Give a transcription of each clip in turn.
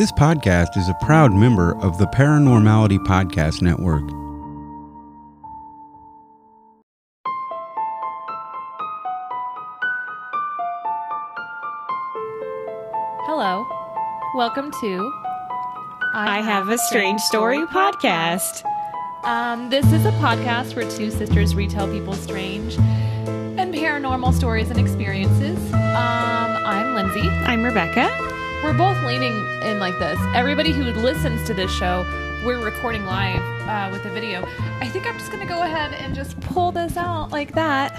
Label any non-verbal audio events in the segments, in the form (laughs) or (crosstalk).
This podcast is a proud member of the Paranormality Podcast Network. Hello. Welcome to I Have a Strange Story podcast. Um, this is a podcast where two sisters retell people's strange and paranormal stories and experiences. Um, I'm Lindsay. I'm Rebecca. We're both leaning in like this. Everybody who listens to this show, we're recording live uh, with the video. I think I'm just going to go ahead and just pull this out like that. (laughs)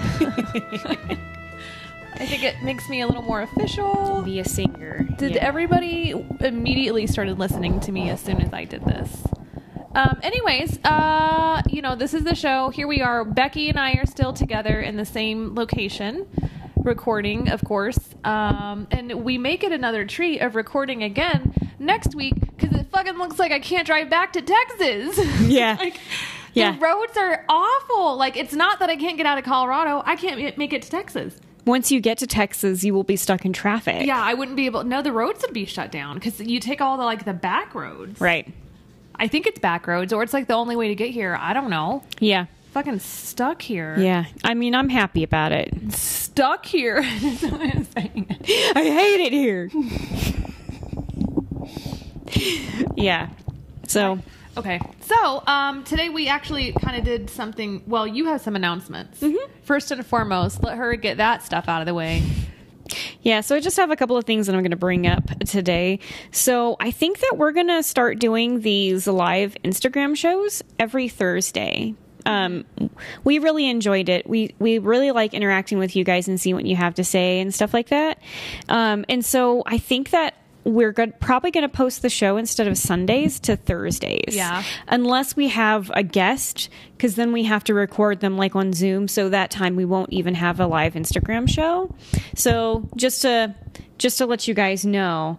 I think it makes me a little more official. Be a singer. Did Yeah. everybody immediately started listening to me as soon as I did this? Um, anyways, uh, you know, this is the show. Here we are. Becky and I are still together in the same location, recording, of course. Um, and we make it another treat of recording again next week because it fucking looks like I can't drive back to Texas. (laughs) Yeah. like, Yeah. The roads are awful. Like, it's not that I can't get out of Colorado. I can't make it to Texas. Once you get to Texas, you will be stuck in traffic. Yeah, I wouldn't be able. No, the roads would be shut down because you take all the like the back roads. Right. I think it's back roads, or it's like the only way to get here. I don't know. Yeah. Fucking stuck here. Yeah. I mean, I'm happy about it. stuck here. (laughs) That's what I'm saying. (laughs) I hate it here. yeah. So, Okay, so um, today we actually kind of did something. Well, you have some announcements. Mm-hmm. First and foremost, let her get that stuff out of the way. yeah, so I just have a couple of things that I'm going to bring up today. So, I think that we're going to start doing these live Instagram shows every Thursday. Um, we really enjoyed it. We we really like interacting with you guys and seeing what you have to say and stuff like that. Um, and so I think that we're good, probably going to post the show instead of Sundays to Thursdays. Yeah. Unless we have a guest, because then we have to record them like on Zoom. So that time we won't even have a live Instagram show. So just to just to let you guys know,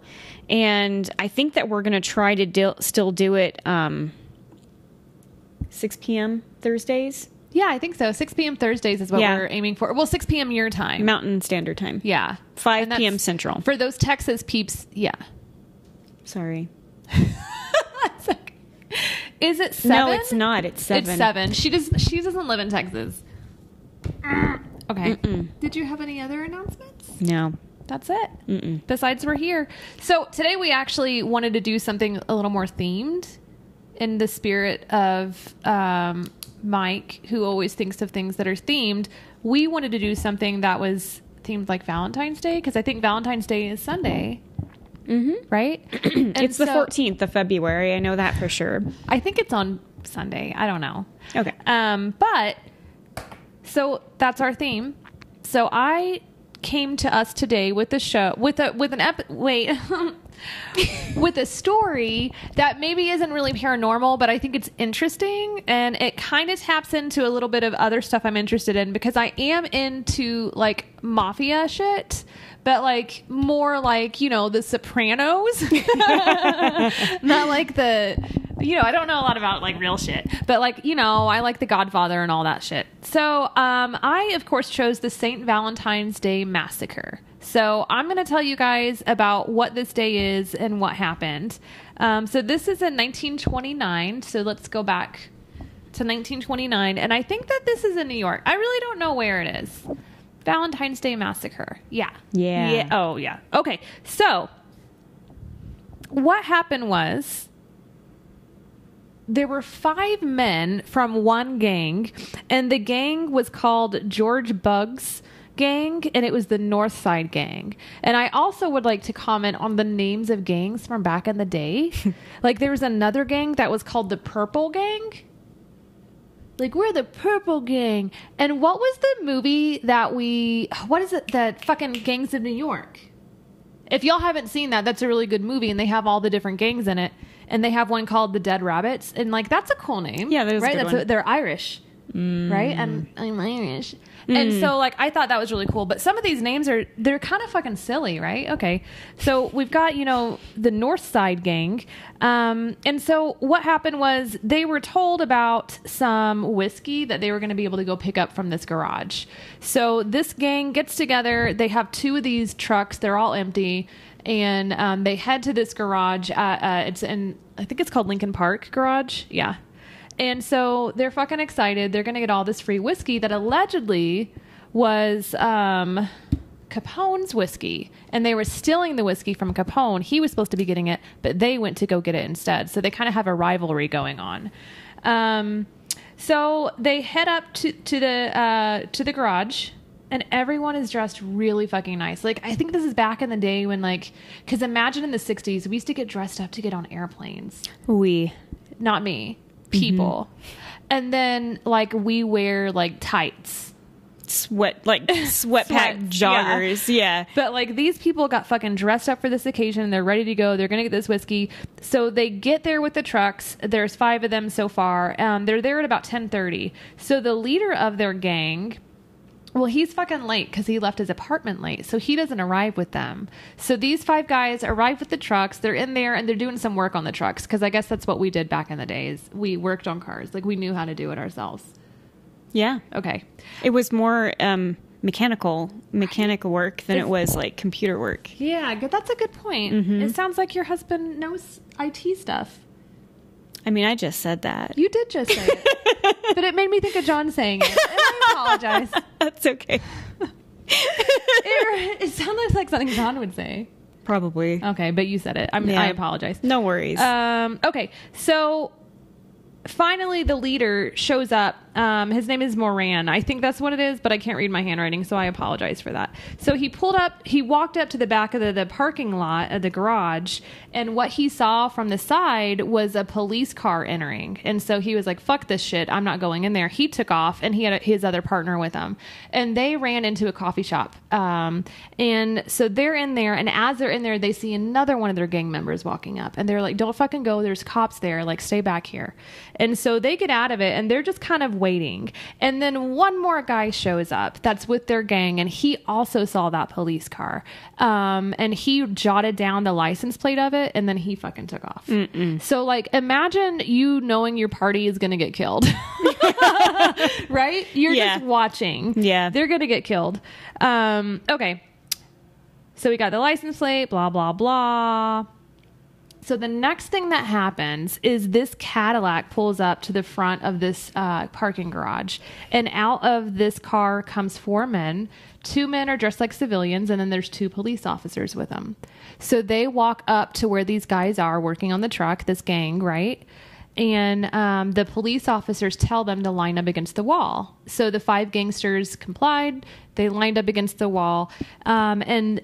and I think that we're going to try to do, still do it um, 6 p.m. Thursdays, Yeah, I think so. 6 p.m. Thursdays is what Yeah. we're aiming for. Well, 6 p.m. your time. Mountain Standard Time. yeah. 5 p.m. Central. For those Texas peeps, yeah. Sorry. (laughs) Like- Is it seven? No, it's not. It's seven. It's seven. She does. She doesn't live in Texas. (clears throat) Okay. Did you have any other announcements? No. That's it. Besides, we're here. So today we actually wanted to do something a little more themed, in the spirit of um, Mike, who always thinks of things that are themed. We wanted to do something that was themed like Valentine's Day because I think Valentine's Day is Sunday. Mm-hmm. Right? (clears throat) It's the 14th of February. I know that for sure. I think it's on Sunday. I don't know. Okay. Um, but so that's our theme. So I came to us today with a show with a with an ep wait (laughs) with a story that maybe isn't really paranormal, but I think it's interesting and it kind of taps into a little bit of other stuff I'm interested in because I am into like mafia shit. But like more like you know the Sopranos, (laughs) (laughs) not like the you know I don't know a lot about like real shit, but like you know I like the Godfather and all that shit. So um, I of course chose the Saint Valentine's Day Massacre. So I'm going to tell you guys about what this day is and what happened. Um, so this is in 1929. So let's go back to 1929, and I think that this is in New York. I really don't know where it is. Valentine's Day Massacre. Yeah. Yeah. Yeah. Oh, yeah. Okay. So what happened was there were five men from one gang, and the gang was called George Bugs Gang, and it was the North Side Gang. And I also would like to comment on the names of gangs from back in the day. (laughs) like there was another gang that was called the Purple Gang. Like we're the Purple Gang. And what was the movie that we? What is it? That fucking Gangs of New York. If y'all haven't seen that, that's a really good movie, and they have all the different gangs in it. And they have one called the Dead Rabbits, and like that's a cool name. Yeah, that is a right. that's one. they're Irish, right? And I'm Irish, and so like I thought that was really cool. But some of these names are they're kind of fucking silly, right? Okay, so we've got you know the North Side Gang, um, and so what happened was they were told about some whiskey that they were going to be able to go pick up from this garage. So this gang gets together. They have two of these trucks. They're all empty and um, they head to this garage. Uh, uh, it's in, I think it's called Lincoln Park Garage. Yeah. And so they're fucking excited. They're going to get all this free whiskey that allegedly was um, Capone's whiskey. And they were stealing the whiskey from Capone. He was supposed to be getting it, but they went to go get it instead. So they kind of have a rivalry going on. Um, so they head up to, to the uh, to the garage and everyone is dressed really fucking nice. Like I think this is back in the day when like cuz imagine in the 60s we used to get dressed up to get on airplanes. We. Not me. People. And then like we wear like tights. Sweat, like (laughs) sweat pack Sweats, yeah. joggers. Yeah. But like these people got fucking dressed up for this occasion. and They're ready to go. They're gonna get this whiskey. So they get there with the trucks. There's five of them so far. Um, they're there at about ten thirty. So the leader of their gang. Well, he's fucking late because he left his apartment late, so he doesn't arrive with them. So these five guys arrive with the trucks. They're in there and they're doing some work on the trucks because I guess that's what we did back in the days. We worked on cars, like we knew how to do it ourselves. Yeah. Okay, It was more um, mechanical mechanical work than it was like computer work. yeah. That's a good point. It sounds like your husband knows IT stuff. I mean, I just said that. You did just say it, (laughs) but it made me think of John saying it. And I apologize. (laughs) That's okay. (laughs) It, it sounded like something John would say. Probably. Okay, but you said it. I'm, Yeah. I apologize. No worries. Um, okay, so finally the leader shows up. Um, his name is Moran. I think that's what it is, but I can't read my handwriting, so I apologize for that. So he pulled up, he walked up to the back of the, the parking lot of the garage, and what he saw from the side was a police car entering. And so he was like, fuck this shit, I'm not going in there. He took off, and he had a, his other partner with him. And they ran into a coffee shop. Um, and so they're in there, and as they're in there, they see another one of their gang members walking up, and they're like, don't fucking go, there's cops there, like, stay back here. And so they get out of it, and they're just kind of waiting. And then one more guy shows up that's with their gang, and he also saw that police car. Um, and he jotted down the license plate of it, and then he fucking took off. So, like, imagine you knowing your party is going to get killed. (laughs) right? You're Yeah. just watching. Yeah. They're going to get killed. Um, okay. So we got the license plate, blah, blah, blah. So the next thing that happens is this Cadillac pulls up to the front of this uh, parking garage, and out of this car comes four men. Two men are dressed like civilians, and then there's two police officers with them. So they walk up to where these guys are working on the truck, this gang, right? And um, the police officers tell them to line up against the wall. So the five gangsters complied. They lined up against the wall, um, and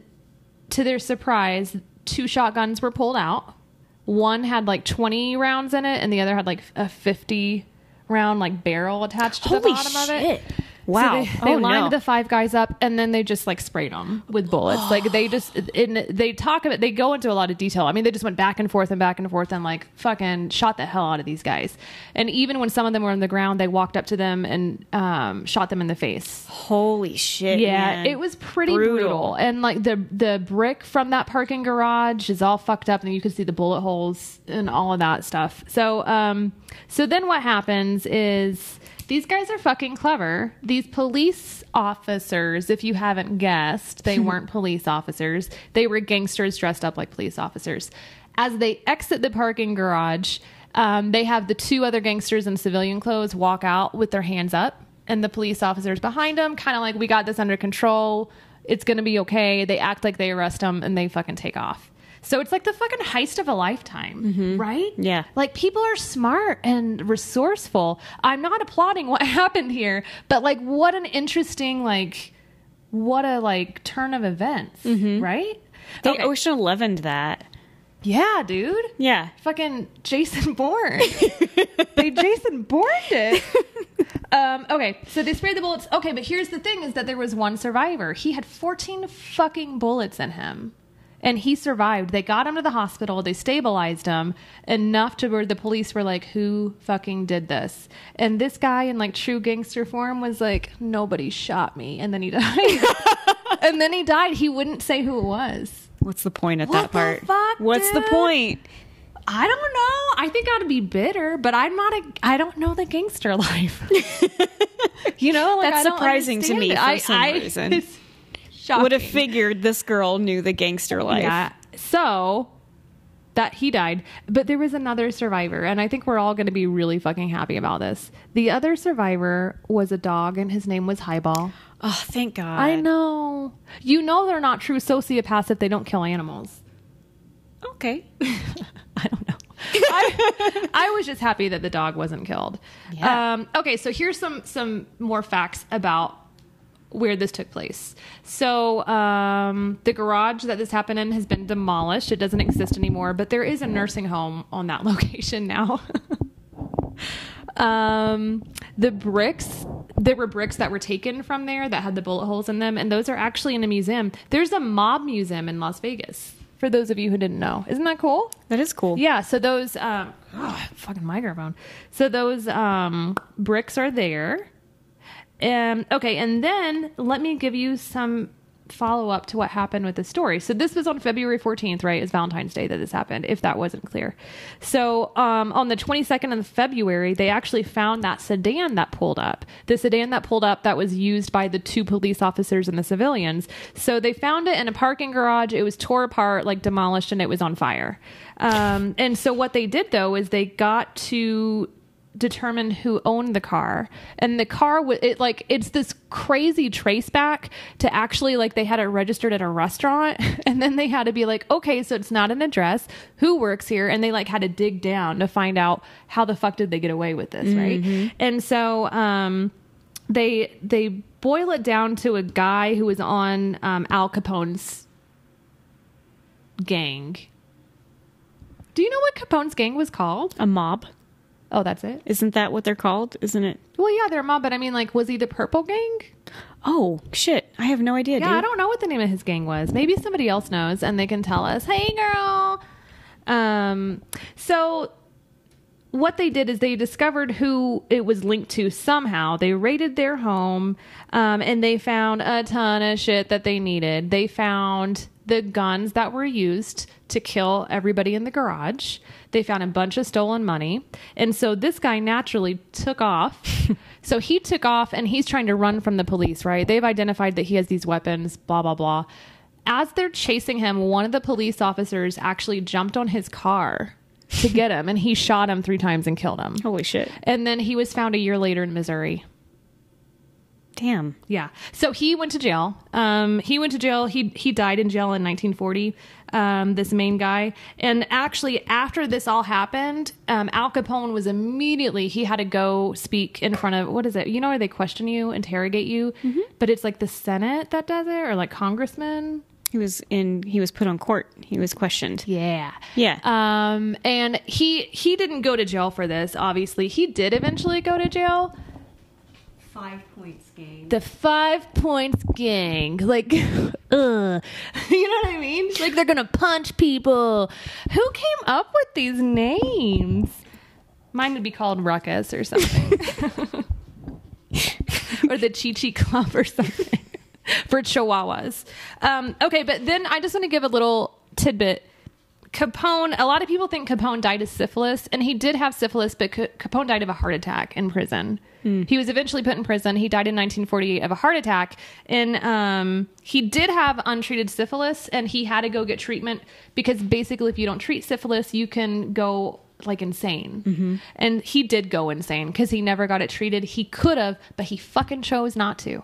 to their surprise, two shotguns were pulled out. One had like 20 rounds in it, and the other had like a 50 round like barrel attached to the Holy bottom of it. Wow. So they, they Oh, lined no. the five guys up, and then they just like sprayed them with bullets. like they (gasps) just, in, they talk about, they go into a lot of detail. I mean, they just went back and forth and back and forth and like fucking shot the hell out of these guys. And even when some of them were on the ground, they walked up to them and um, shot them in the face. Holy shit. Yeah, man. it was pretty brutal. Brutal. And like the the brick from that parking garage is all fucked up and you can see the bullet holes and all of that stuff. So um so then what happens is these guys are fucking clever. These police officers, if you haven't guessed, they (laughs) weren't police officers. They were gangsters dressed up like police officers. As they exit the parking garage, um, they have the two other gangsters in civilian clothes walk out with their hands up and the police officers behind them, kind of like, we got this under control. It's going to be okay. They act like they arrest them and they fucking take off. So it's like the fucking heist of a lifetime, right? Yeah. Like people are smart and resourceful. I'm not applauding what (laughs) happened here, but like what an interesting, like, what a like turn of events, right? They Okay. Ocean Elevened that. yeah, dude Yeah. fucking Jason (laughs) Bourne. they Jason Bourne it. (laughs) Um, okay, so they sprayed the bullets. Okay, but here's the thing: is that there was one survivor. He had 14 fucking bullets in him, and he survived. They got him to the hospital. They stabilized him enough to where the police were like, "Who fucking did this?" And this guy, in like true gangster form, was like, "Nobody shot me," and then he (laughs) died. and then he died. He wouldn't say who it was. What's the point at What that the part? fuck, What's the point? I don't know. I think I'd be bitter, but I'm not a. I don't know the gangster (laughs) life. (laughs) you know, like, That's surprising to me it. for I, some I- reason. Shocking. Would have figured this girl knew the gangster life. Yeah. So that he died, but there was another survivor, and I think we're all going to be really fucking happy about this. The other survivor was a dog, and his name was Highball. Oh, thank God. I know. You know they're not true sociopaths if they don't kill animals. Okay. (laughs) I don't know. I, I was just happy that the dog wasn't killed. Yeah. Um, okay, so here's some some more facts about where this took place. So um, the garage that this happened in has been demolished. It doesn't exist anymore, but there is a nursing home on that (laughs) location now. (laughs) um, the bricks, there were bricks that were taken from there that had the bullet holes in them, and those are actually in a museum. There's a mob museum in Las Vegas. For those of you who didn't know, isn't that cool? That is cool. Yeah, so those um oh, (sighs) fucking microphone. So those um bricks are there. Um okay, and then let me give you some follow up to what happened with the story. So this was on February 14th, right? It's Valentine's Day that this happened, if that wasn't clear. So um, on the 22nd of February, they actually found that sedan that pulled up. The sedan that pulled up that was used by the two police officers and the civilians. So they found it in a parking garage. It was tore apart, like demolished, and it was on fire. Um, and so what they did though is they got to determine who owned the car and the car was it like it's this crazy trace back to actually like they had it registered at a restaurant (laughs) and then they had to be like okay so it's not an address who works here and they like had to dig down to find out how the fuck did they get away with this right and so um they they boil it down to a guy who was on um, Al Capone's gang. Do you know what Capone's gang was called? A mob. Oh, that's it. Isn't that what they're called? Isn't it? Well, yeah, they're mob, but I mean, like, was he the Purple Gang? Oh, shit. I have no idea, Yeah, dude. I don't know what the name of his gang was. Maybe somebody else knows, and they can tell us. Hey, girl. Um. So, what they did is they discovered who it was linked to somehow. They raided their home, um, and they found a ton of shit that they needed. They found the guns that were used to kill everybody in the garage. They found a bunch of stolen money. And so this guy naturally took off. (laughs) so he took off and he's trying to run from the police, right? They've identified that he has these weapons, blah, blah, blah. As they're chasing him, one of the police officers actually jumped on his car to get him and he shot him three times and killed him. (laughs) Holy shit. And then he was found a year later in Missouri. Damn. Yeah. So he went to jail. Um, he went to jail. He he died in jail in 1940. Um, this main guy, and actually after this all happened, um, Al Capone was immediately he had to go speak in front of what is it? You know where they question you, interrogate you, but it's like the Senate that does it, or like congressmen. He was in. He was put on court. He was questioned. Yeah. Yeah. Um, and he he didn't go to jail for this. Obviously, he did eventually go to jail. Five points gang. the five points gang. Like (laughs) uh (laughs) you know what i mean? Like they're gonna punch people. Who came up with these names? Mine would be called ruckus or something. (laughs) Or the chi chi club or something. For chihuahuas. Um okay but then i just want to give a little tidbit Capone, a lot of people think Capone died of syphilis, and he did have syphilis, but Ca- Capone died of a heart attack in prison. He was eventually put in prison. He died in 1948 of a heart attack, and um, he did have untreated syphilis, and he had to go get treatment because basically, if you don't treat syphilis, you can go like insane. And he did go insane because he never got it treated. He could have, but he fucking chose not to.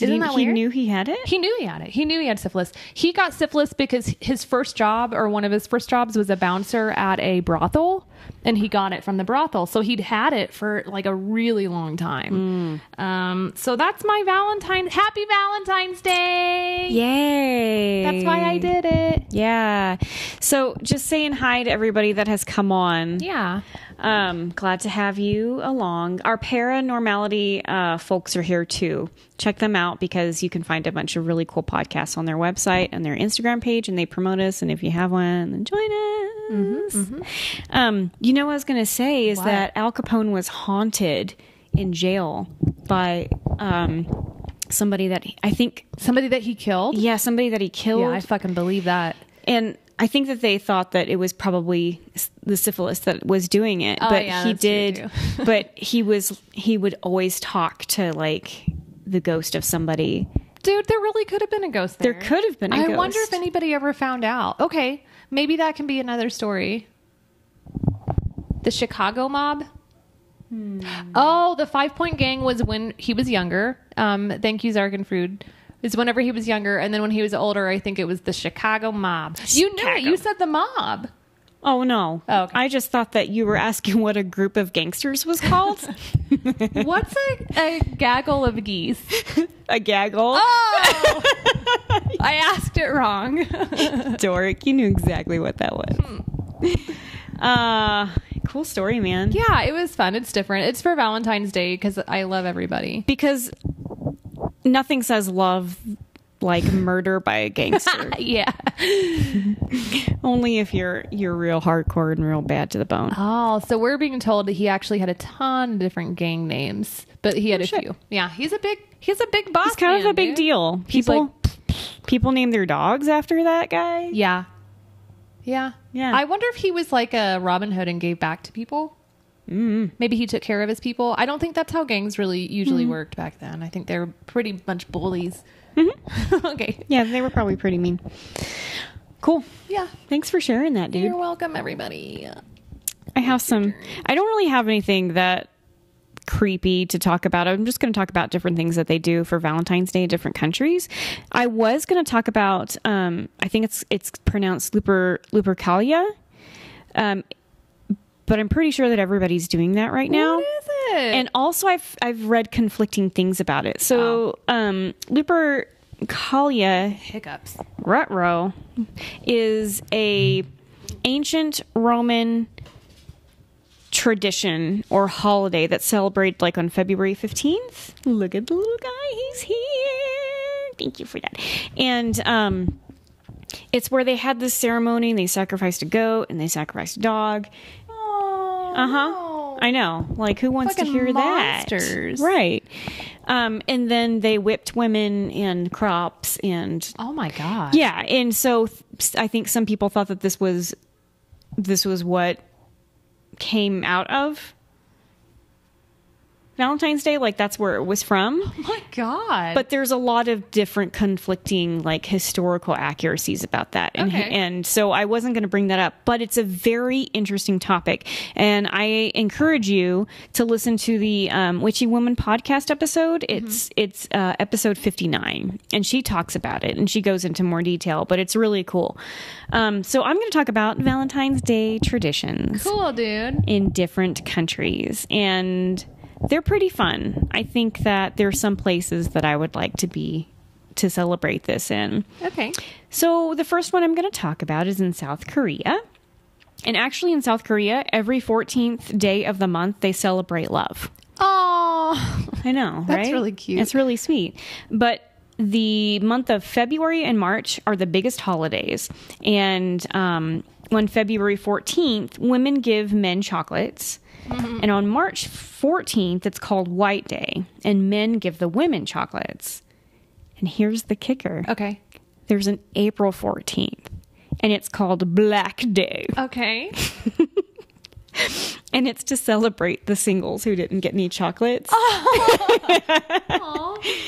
Did Isn't he, that he weird? knew he had it? He knew he had it. He knew he had syphilis. He got syphilis because his first job or one of his first jobs was a bouncer at a brothel and he got it from the brothel. So he'd had it for like a really long time. Um, so that's my Valentine. Happy Valentine's Day. Yay. That's why I did it. Yeah. So just saying hi to everybody that has come on. Yeah. Um, glad to have you along. Our paranormality uh, folks are here too. Check them out because you can find a bunch of really cool podcasts on their website and their Instagram page, and they promote us. And if you have one, then join us. Um, you know what I was going to say is What? that Al Capone was haunted in jail by um, somebody that he- I think, Somebody that he killed. yeah, somebody that he killed. Yeah, I fucking believe that. And I think that they thought that it was probably the syphilis that was doing it, Oh, but yeah, he did. (laughs) (laughs) but he was he would always talk to like the ghost of somebody Dude, there really could have been a ghost there. There could have been a I ghost. I wonder if anybody ever found out. Okay, maybe that can be another story. The Chicago mob. Oh, the Five Point Gang was when he was younger. Um, thank you, Zargenfrude. Is whenever he was younger, and then when he was older, I think it was the Chicago mob. You knew it. You said the mob. Oh no. Oh, okay. I just thought that you were asking what a group of gangsters was called. (laughs) What's a, a gaggle of geese? a gaggle. Oh, (laughs) I asked it wrong. (laughs) Dork, you knew exactly what that was. uh cool story, man. yeah, it was fun. It's different. It's for Valentine's Day because I love everybody. Because nothing says love like (laughs) murder by a gangster. (laughs) Yeah. (laughs) Only if you're you're real hardcore and real bad to the bone. Oh, so we're being told that he actually had a ton of different gang names, but he had oh, a Oh, shit. few. Yeah, he's a big he's a big boss. It's kind of man, a big dude. deal. He's People people name their dogs after that guy. Yeah. Yeah. Yeah. I wonder if he was like a Robin Hood and gave back to people. Mm. Maybe he took care of his people. I don't think that's how gangs really usually Mm-hmm. worked back then. I think they were pretty much bullies. Mm-hmm. (laughs) okay. Yeah, they were probably pretty mean. Cool. Yeah. Thanks for sharing that, dude. You're welcome, everybody. I have some. I don't really have anything that creepy to talk about. I'm just going to talk about different things that they do for Valentine's Day in different countries. I was going to talk about. Um, I think it's it's pronounced Luper Lupercalia, um, but I'm pretty sure that everybody's doing that right now. What is it? And also, I've I've read conflicting things about it. So, um, Lupercalia hiccups. Rutro is a ancient Roman tradition or holiday that's celebrated like on February 15th. Look at the little guy, he's here. Thank you for that. And um it's where they had this ceremony and they sacrificed a goat and they sacrificed a dog. Oh, Uh-huh. I know. Like who wants Fucking to hear monsters. that? Right. Um and then they whipped women and crops and Oh my god. yeah, and so th- I think some people thought that this was this was what came out of Valentine's Day, like that's where it was from. Oh my god. But there's a lot of different conflicting like historical accuracies about that. And Okay. and so I wasn't going to bring that up, but it's a very interesting topic. And I encourage you to listen to the um, Witchy Woman podcast episode. It's it's uh, episode 59 and she talks about it and she goes into more detail, but it's really cool. Um, so I'm going to talk about Valentine's Day traditions cool, dude. in different countries and they're pretty fun. I think that there's some places that I would like to be to celebrate this in. Okay. So the first one I'm going to talk about is in South Korea. And actually in South Korea, every 14th day of the month they celebrate love. Oh. I know, That's right? really cute. It's really sweet. But the month of February and March are the biggest holidays. And um, on February 14th, women give men chocolates. Mm-hmm. (laughs) And on March 14th, it's called White Day, and men give the women chocolates. And here's the kicker Okay. there's an April 14th, and it's called Black Day. Okay. (laughs) And it's to celebrate the singles who didn't get any chocolates. (laughs)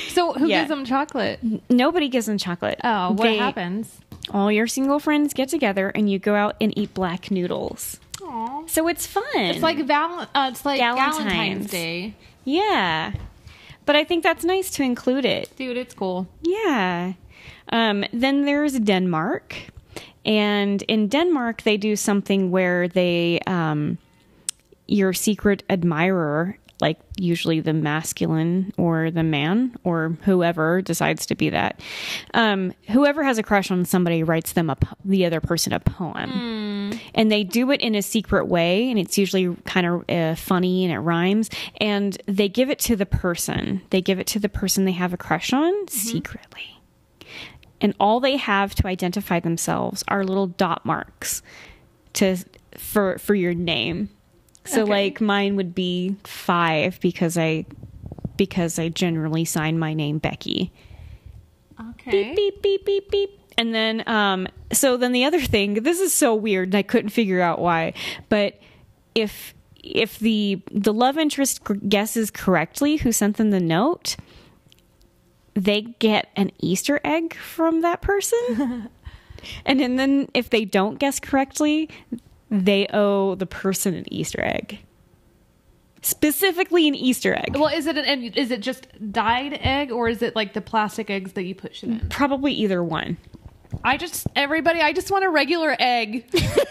So who Yeah. gives them chocolate? Nobody gives them chocolate. Oh, what They- happens? all your single friends get together and you go out and eat black noodles. So it's fun. It's like val- uh, it's like Galentine's. Valentine's Day. yeah. But I think that's nice to include it. Dude, it's cool. Yeah. Um, then there's Denmark. And in Denmark, they do something where they, um, your secret admirer, like usually the masculine or the man or whoever decides to be that, um, whoever has a crush on somebody writes them up po- the other person a poem, and they do it in a secret way, and it's usually kind of uh, funny and it rhymes, and they give it to the person. They give it to the person they have a crush on secretly. And all they have to identify themselves are little dot marks to for for your name. So Okay. like mine would be 5 because I because I generally sign my name Becky. Okay. Beep beep beep beep beep. And then um so then the other thing, this is so weird and I couldn't figure out why, but if if the the love interest guesses correctly who sent them the note, they get an Easter egg from that person. (laughs) and then, then if they don't guess correctly, they owe the person an Easter egg. Specifically an Easter egg. Well, is it an and is it just dyed egg or is it like the plastic eggs that you put shit in? Probably either one. I just everybody, I just want a regular egg. (laughs)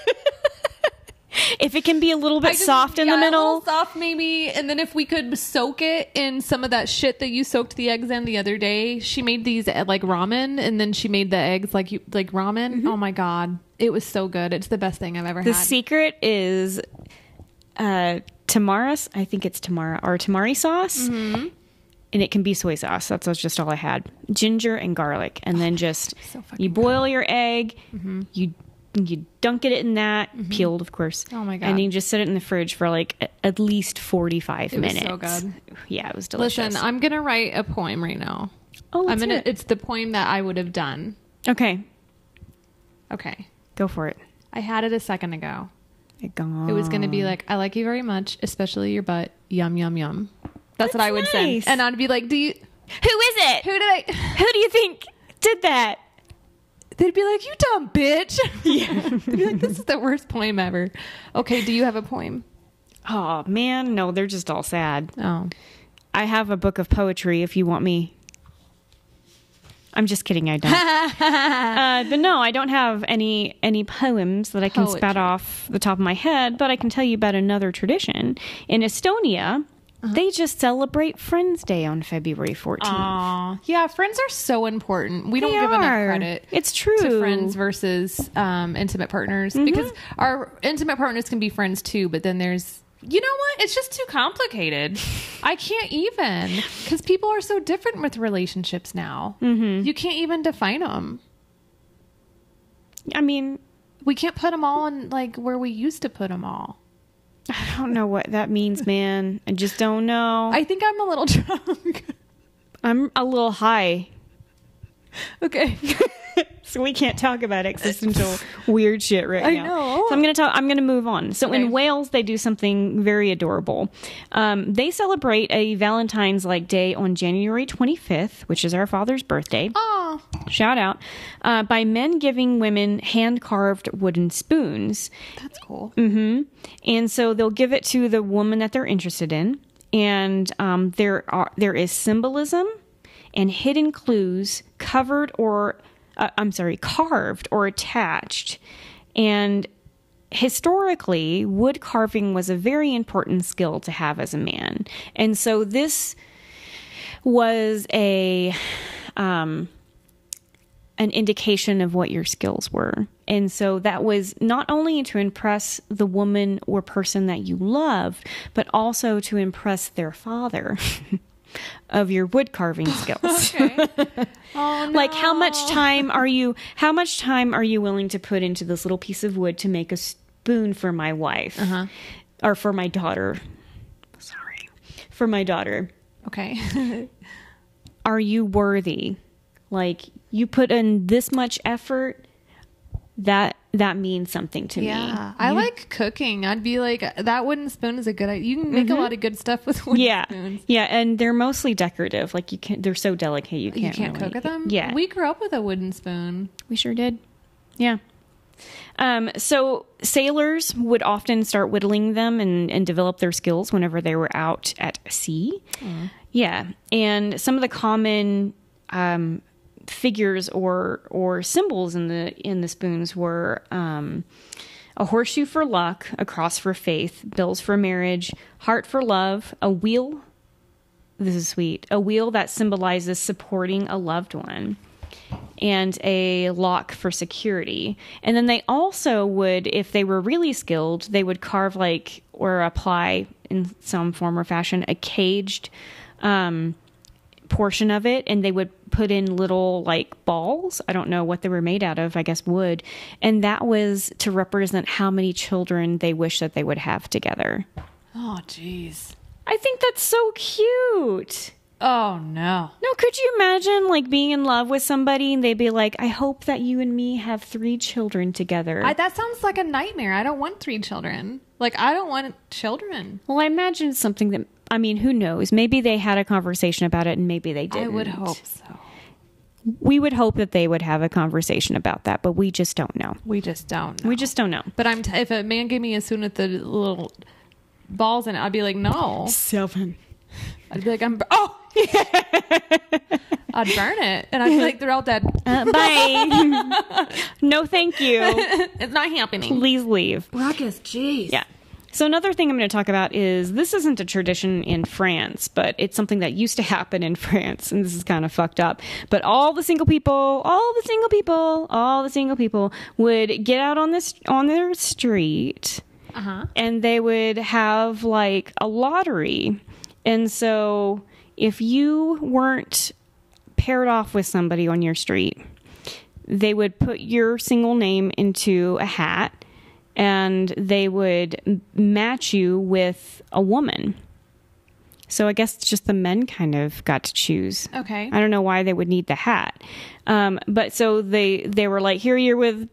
If it can be a little bit just- soft in yeah, the a little middle, soft maybe, and then if we could soak it in some of that shit that you soaked the eggs in the other day. She made these like ramen, and then she made the eggs like you like ramen. Mm-hmm. Oh my god, it was so good. It's the best thing I've ever Mm-hmm. the secret is uh tamara's i think it's tamara or tamari sauce Mm-hmm. and it can be soy sauce that's just all i had ginger and garlic and then just so you boil your egg you you dunk it in that peeled of course Oh my God. and then you just sit it in the fridge for like a- at least 45 It was minutes so good. yeah it was delicious Listen, I'm gonna write a poem right now. oh I'm gonna. it. It's the poem that I would have done. okay Okay, go for it I had it a second ago. Gone. It was going to be like, I like you very much, especially your butt. Yum, yum, yum. That's, what I would nice. say. And I'd be like, do you, who is it who did I, (laughs) who do you think did that they'd be like, you dumb bitch. (laughs) Yeah. (laughs) they'd be like, this is the worst poem ever. Okay, do you have a poem? oh man no they're just all sad Oh. I have a book of poetry if you want me. I'm just kidding, I don't. (laughs) uh, but no, I don't have any any poems that I can spat off the top of my head. But I can tell you about another tradition in Estonia. Uh-huh. They just celebrate Friends Day on February 14th. Aw. Yeah, friends are so important. We don't They give enough credit. It's true. To friends versus um, intimate partners because our intimate partners can be friends too, but then there's you know what? It's just too complicated. I can't even because people are so different with relationships now. Mm-hmm. You can't even define them. I mean, We can't put them all in like where we used to put them all. I don't know what that means, man. I just don't know. I think I'm a little (laughs) drunk. I'm a little high. okay. (laughs) (laughs) So we can't talk about existential (laughs) weird shit right I now. know. So I'm gonna talk. I'm gonna move on. So Okay. in Wales, they do something very adorable. Um, they celebrate a Valentine's like day on January 25th, which is our father's birthday. Oh, Shout out uh, by men giving women hand carved wooden spoons, that's cool. Mm-hmm. And so they'll give it to the woman that they're interested in. And um, there are there is symbolism and hidden clues covered or uh, I'm sorry, carved or attached. And historically, wood carving was a very important skill to have as a man. And so this was a um, an indication of what your skills were. And so that was not only to impress the woman or person that you love, but also to impress their father (laughs) of your wood carving (laughs) skills. Okay. oh, no. (laughs) Like how much time are you how much time are you willing to put into this little piece of wood to make a spoon for my wife? Uh-huh. Or for my daughter. Sorry. For my daughter. Okay. (laughs) Are you worthy? Like you put in this much effort, that that means something to Yeah, me. I You- like cooking. I'd be like, that wooden spoon is a good idea. You can make a lot of good stuff with (laughs) wooden yeah, spoons. yeah, and they're mostly decorative. Like you can't, they're so delicate you can't. You can't really- cook with them. Yeah, we grew up with a wooden spoon. We sure did. Yeah. Um, so sailors would often start whittling them and, and develop their skills whenever they were out at sea. Yeah, and some of the common um, figures or or symbols in the in the spoons were um, a horseshoe for luck, a cross for faith, bills for marriage, heart for love, a wheel. This is sweet. A wheel that symbolizes supporting a loved one and a lock for security. And then they also would, if they were really skilled, they would carve like or apply in some form or fashion a caged um, portion of it, and they would put in little like balls. I don't know what they were made out of. I guess wood, and that was to represent how many children they wish that they would have together. Oh, jeez. I think that's so cute. Oh no. No, could you imagine like being in love with somebody and they'd be like, I hope that you and me have three children together. I, that sounds like a nightmare. I don't want three children. Like I don't want children. well, I imagine something that I mean, who knows? Maybe they had a conversation about it and maybe they didn't. I would hope so. We would hope that they would have a conversation about that, but we just don't know. We just don't. Know. We just don't know. But I'm t- if a man gave me a spoon with the little balls in it, I'd be like, no. Seven. I'd be like, I'm. Oh. I'd burn it, and I'd be like, they're all dead. (laughs) Uh, bye. (laughs) no, thank you. It's not happening. Please leave. Ruckus, jeez. Yeah. So another thing I'm going to talk about is this isn't a tradition in France, but it's something that used to happen in (laughs) France, and this is kind of fucked up. But all the single people, all the single people, all the single people would get out on this on their street, Uh-huh. and they would have like a lottery, and so if you weren't paired off with somebody on your street, they would put your single name into a hat and they would match you with a woman. So I guess just the men kind of got to choose. Okay. I don't know why they would need the hat. Um, but so they they were like, here you're with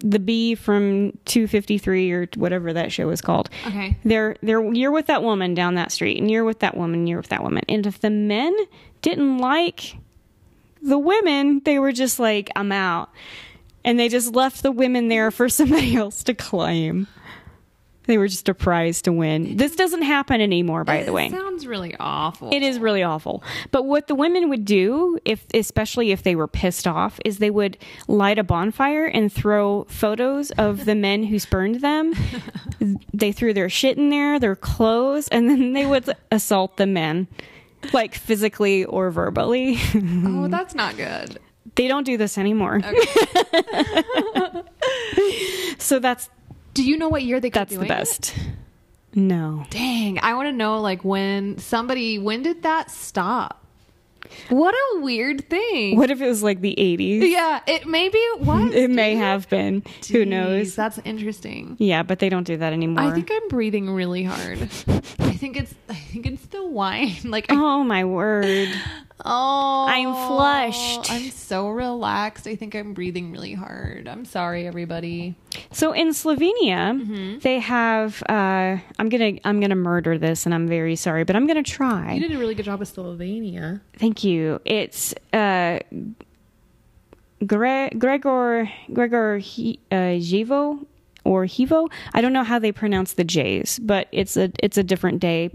the bee from 253 or whatever that show was called. Okay. They're they're you're with that woman down that street, and you're with that woman, you're with that woman. And if the men didn't like the women, they were just like, I'm out. And they just left the women there for (laughs) somebody else to claim. They were just a prize to win. This doesn't happen anymore, by the way. Sounds really awful. It is really awful. But what the women would do, if especially if they were pissed off, is they would light a bonfire and throw photos of the men who spurned them. (laughs) they threw their shit in there, their clothes, and then they would assault the men, like physically or verbally. Oh, (laughs) that's not good. They don't do this anymore. (laughs) so that's Do you know what year they that's the doing it? best. No. Dang, I want to know like when somebody when did that stop? What a weird thing. What if it was like the 80s? Yeah, it maybe was. (laughs) It may dude. have been. Who knows? That's interesting. Yeah, but they don't do that anymore. I think I'm breathing really hard. (laughs) I think it's I think it's the wine. Like I, Oh my word. Oh, I'm flushed. I'm so relaxed. I think I'm breathing really hard. I'm sorry, everybody. So in Slovenia, Mm-hmm. they have uh I'm to I'm to murder this and I'm very sorry, but I'm to try. You did a really good job with Slovenia. Thank you. It's uh Gre- Gregor Gregor he, uh, Jivo or Hivo. I don't know how they pronounce the J's, but it's a it's a different day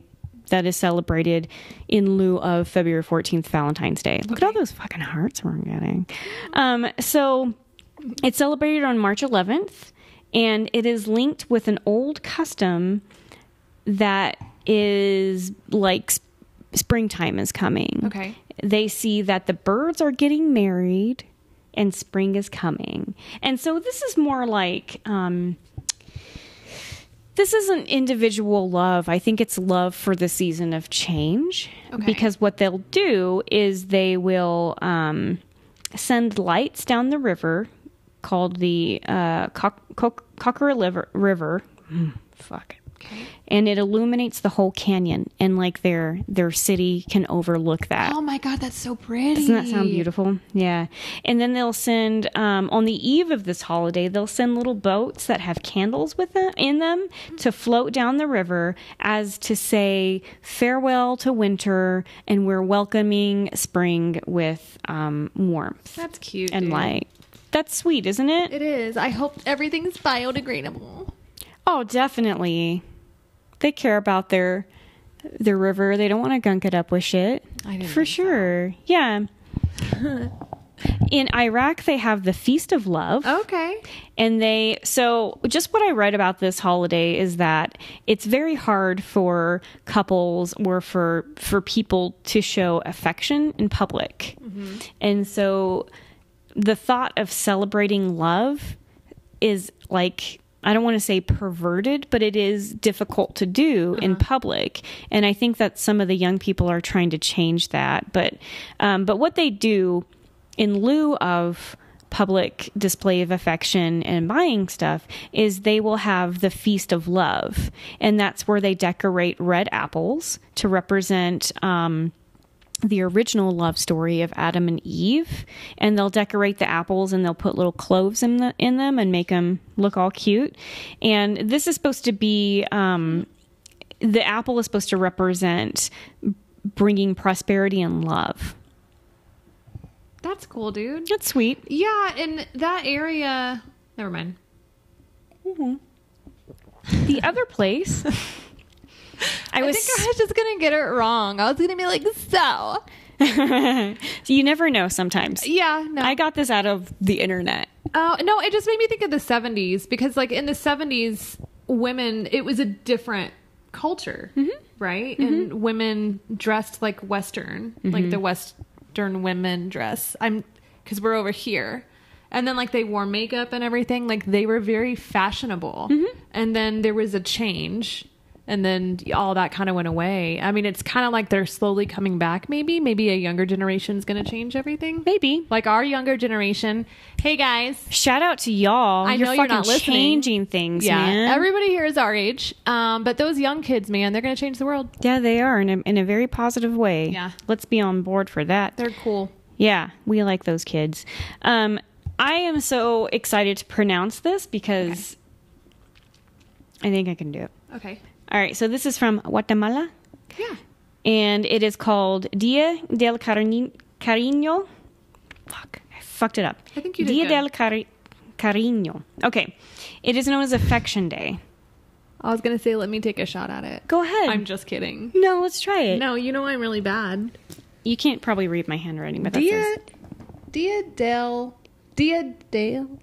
that is celebrated in lieu of February 14th Valentine's Day. Look at all those fucking hearts we're getting. Um so it's celebrated on March 11th and it is linked with an old custom that is like sp- springtime is coming. Okay. They see that the birds are getting married and spring is coming. And so this is more like um this isn't individual love. I think it's love for the season of change. Okay. Because what they'll do is they will um, send lights down the river called the uh, Cock- Cock- Cockera Liver- River. Mm, fuck. Okay. And it illuminates the whole canyon, and like their their city can overlook that. Oh my god, that's so pretty. Doesn't that sound beautiful? Yeah. And then they'll send um, on the eve of this holiday, they'll send little boats that have candles with them in them to float down the river as to say farewell to winter, and we're welcoming spring with um, warmth That's cute. and dude. light. That's sweet, isn't it? It is. I hope everything's biodegradable. Oh, definitely. They care about their their river. They don't want to gunk it up with shit. For sure. Yeah. (laughs) In Iraq, they have the Feast of Love. Okay. And they, so just what I read about this holiday is that it's very hard for couples or for, for people to show affection in public. And so the thought of celebrating love is like, I don't want to say perverted, but it is difficult to do in public. And I think that some of the young people are trying to change that. But, um, but what they do in lieu of public display of affection and buying stuff is they will have the feast of love and that's where they decorate red apples to represent um, the original love story of Adam and Eve, and they'll decorate the apples and they'll put little cloves in the in them and make them look all cute. And this is supposed to be um, the apple is supposed to represent bringing prosperity and love. That's cool, dude. That's sweet. Yeah, in that area. Never mind. The other place, (laughs) I I was. think I was just gonna get it wrong. I was gonna be like, so. (laughs) you never know. Sometimes Yeah, no. I got this out of the internet. Oh no, it just made me think of the '70s because, like, in the '70s, women it was a different culture, mm-hmm. right? Mm-hmm. And women dressed like Western, like the mm-hmm. Western women dress. I'm because we're over here, and then like they wore makeup and everything. Like they were very fashionable, and then there was a change. And then all that kind of went away. I mean, it's kind of like they're slowly coming back. Maybe, maybe a younger generation's going to change everything. Maybe. Like our younger generation. Hey guys, Shout out to y'all. I you're know fucking you're not listening. changing things, yeah, man. everybody here is our age. Um, but those young kids, man, they're going to change the world. yeah, they are in a, in a very positive way. Yeah. Let's be on board for that. They're cool. Yeah, we like those kids. Um, I am so excited to pronounce this because I think I can do it. Okay. All right, so this is from Guatemala, Yeah. and it is called Dia del Cari- Cariño. Fuck, I fucked it up. I think you did Dia good. del Cari- Cariño. Okay, it is known as Affection Day. I was going to say, let me take a shot at it. Go ahead. I'm just kidding. no, let's try it. No, you know I'm really bad. You can't probably read my handwriting, but that Dia, says Dia del, Dia del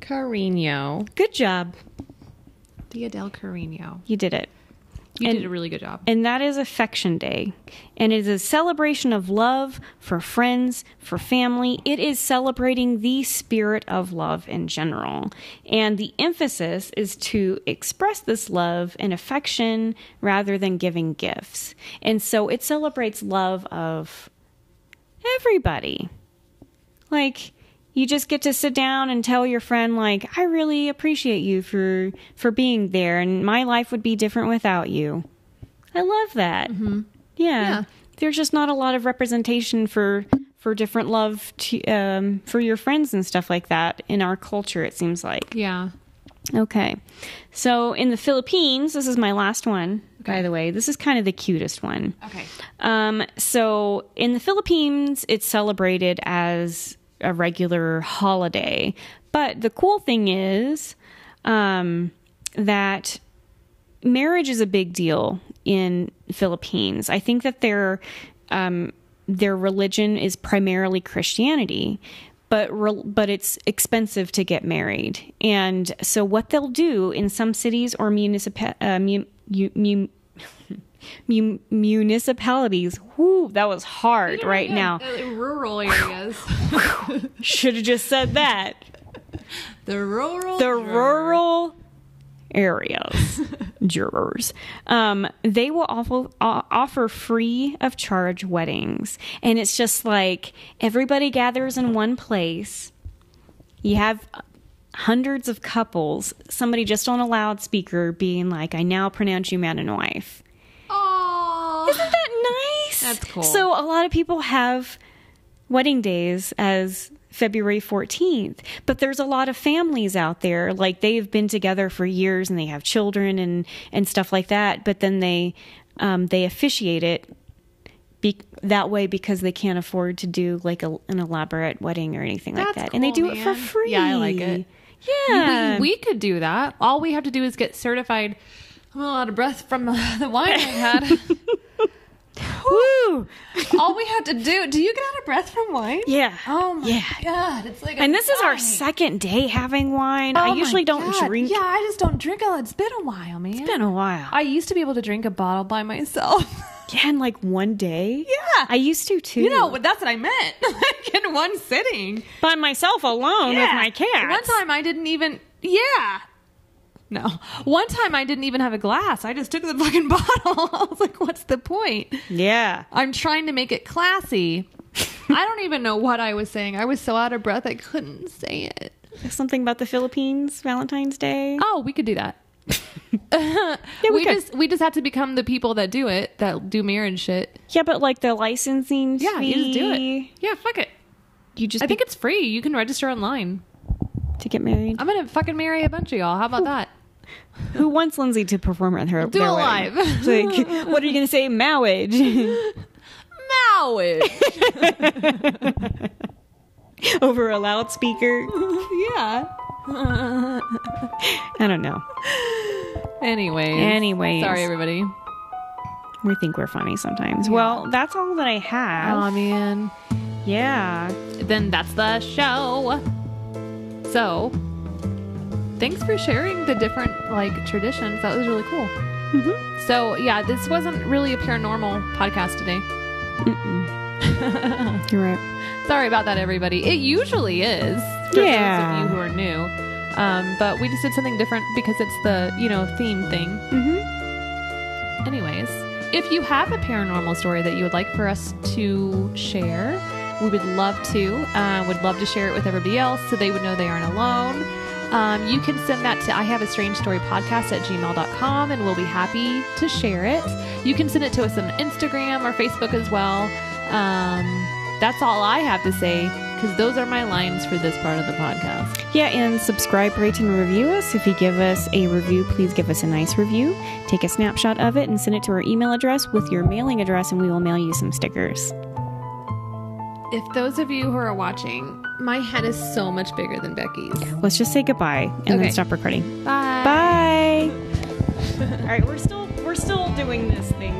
Carino. good job. Dia del Carino. You did it. You And- did a really good job. And that is Affection Day. And it is a celebration of love for friends, for family. It is celebrating the spirit of love in general. And the emphasis is to express this love and affection rather than giving gifts. And so it celebrates love of everybody. Like, you just get to sit down and tell your friend like i really appreciate you for for being there and my life would be different without you i love that yeah. Yeah. there's just not a lot of representation for for different love to, um, for your friends and stuff like that in our culture it seems like yeah. okay so in the philippines this is my last one by the way this is kind of the cutest one Okay. um, so in the Philippines, it's celebrated as a regular holiday. But the cool thing is um, that marriage is a big deal in Philippines. I think that their um, their religion is primarily Christianity. But re- but it's expensive to get married, and so what they'll do in some cities or municipal uh, mu- mu- (laughs) mu- mu- municipalities. Whoo, that was hard right now. Uh, rural areas. (laughs) Should have just said that. the rural. The rural areas, (laughs) jurors, um, they will offer, uh, offer free of charge weddings. And it's just like everybody gathers in one place. You have hundreds of couples, somebody just on a loudspeaker being like, I now pronounce you man and wife. Isn't that nice? That's cool. So a lot of people have wedding days as February 14th, but there's a lot of families out there like they've been together for years and they have children and and stuff like that, but then they um, they officiate it be- that way because they can't afford to do like a, an elaborate wedding or anything like That's that, and they do cool, it for free. Yeah, I like it. Yeah, We, we could do that. All we have to do is get certified. I'm a little out of breath from the (laughs) wine I had. (laughs) woo, All we have to do. Do you get out of breath from wine? yeah, Oh my yeah. god! It's like. And this is our second day having wine. Oh I usually don't God. drink. Yeah, I just don't drink. a- It's been a while, man. It's been a while. I used to be able to drink a bottle by myself. (laughs) Yeah, in like one day. Yeah. I used to too. you know, but that's what I meant. (laughs) like in one sitting. by myself alone with my cat. One time I didn't even. Yeah. No. One time I didn't even have a glass. I just took the (laughs) fucking bottle. (laughs) I was like, what's the point? Yeah. I'm trying to make it classy. I don't even know what I was saying. I was so out of breath I couldn't say it. Something about the Philippines, Valentine's Day. Oh, we could do that. (laughs) we we just we just have to become the people that do it, that do marriage shit. Yeah, but like the licensing Yeah, you just do it. Yeah, fuck it. You just I think it's free. You can register online. to get married. I'm gonna fucking marry a bunch of y'all. How about that? Who wants Lindsay to perform at her? Do it live. Like, what are you going to say? Marriage Marriage. (laughs) over a loudspeaker. yeah. I don't know. Anyways. Anyways. Sorry, everybody. We think we're funny sometimes. Well, that's all that I have. Oh man. yeah. Then that's the show. So, thanks for sharing the different like traditions. That was really cool. Mhm. So yeah, this wasn't really a paranormal podcast today. (laughs) You're right. Sorry about that, everybody. It usually is for Yeah. those of you who are new. Um, but we just did something different because it's the you know theme thing. Mm-hmm. Anyways, if you have a paranormal story that you would like for us to share, we would love to. Uh, would love to share it with everybody else so they would know they aren't alone. Um, you can send that to I have a strange story podcast at gmail.com and we'll be happy to share it. You can send it to us on Instagram or Facebook as well. Um, that's all I have to say because those are my lines for this part of the podcast. Yeah, and subscribe, rate, and review us. If you give us a review, please give us a nice review. Take a snapshot of it and send it to our email address with your mailing address, and we will mail you some stickers. If those of you who are watching, my head is so much bigger than Becky's. Let's just say goodbye and Okay. then stop recording. Bye. Bye. (laughs) All right, we're still we're still doing this thing.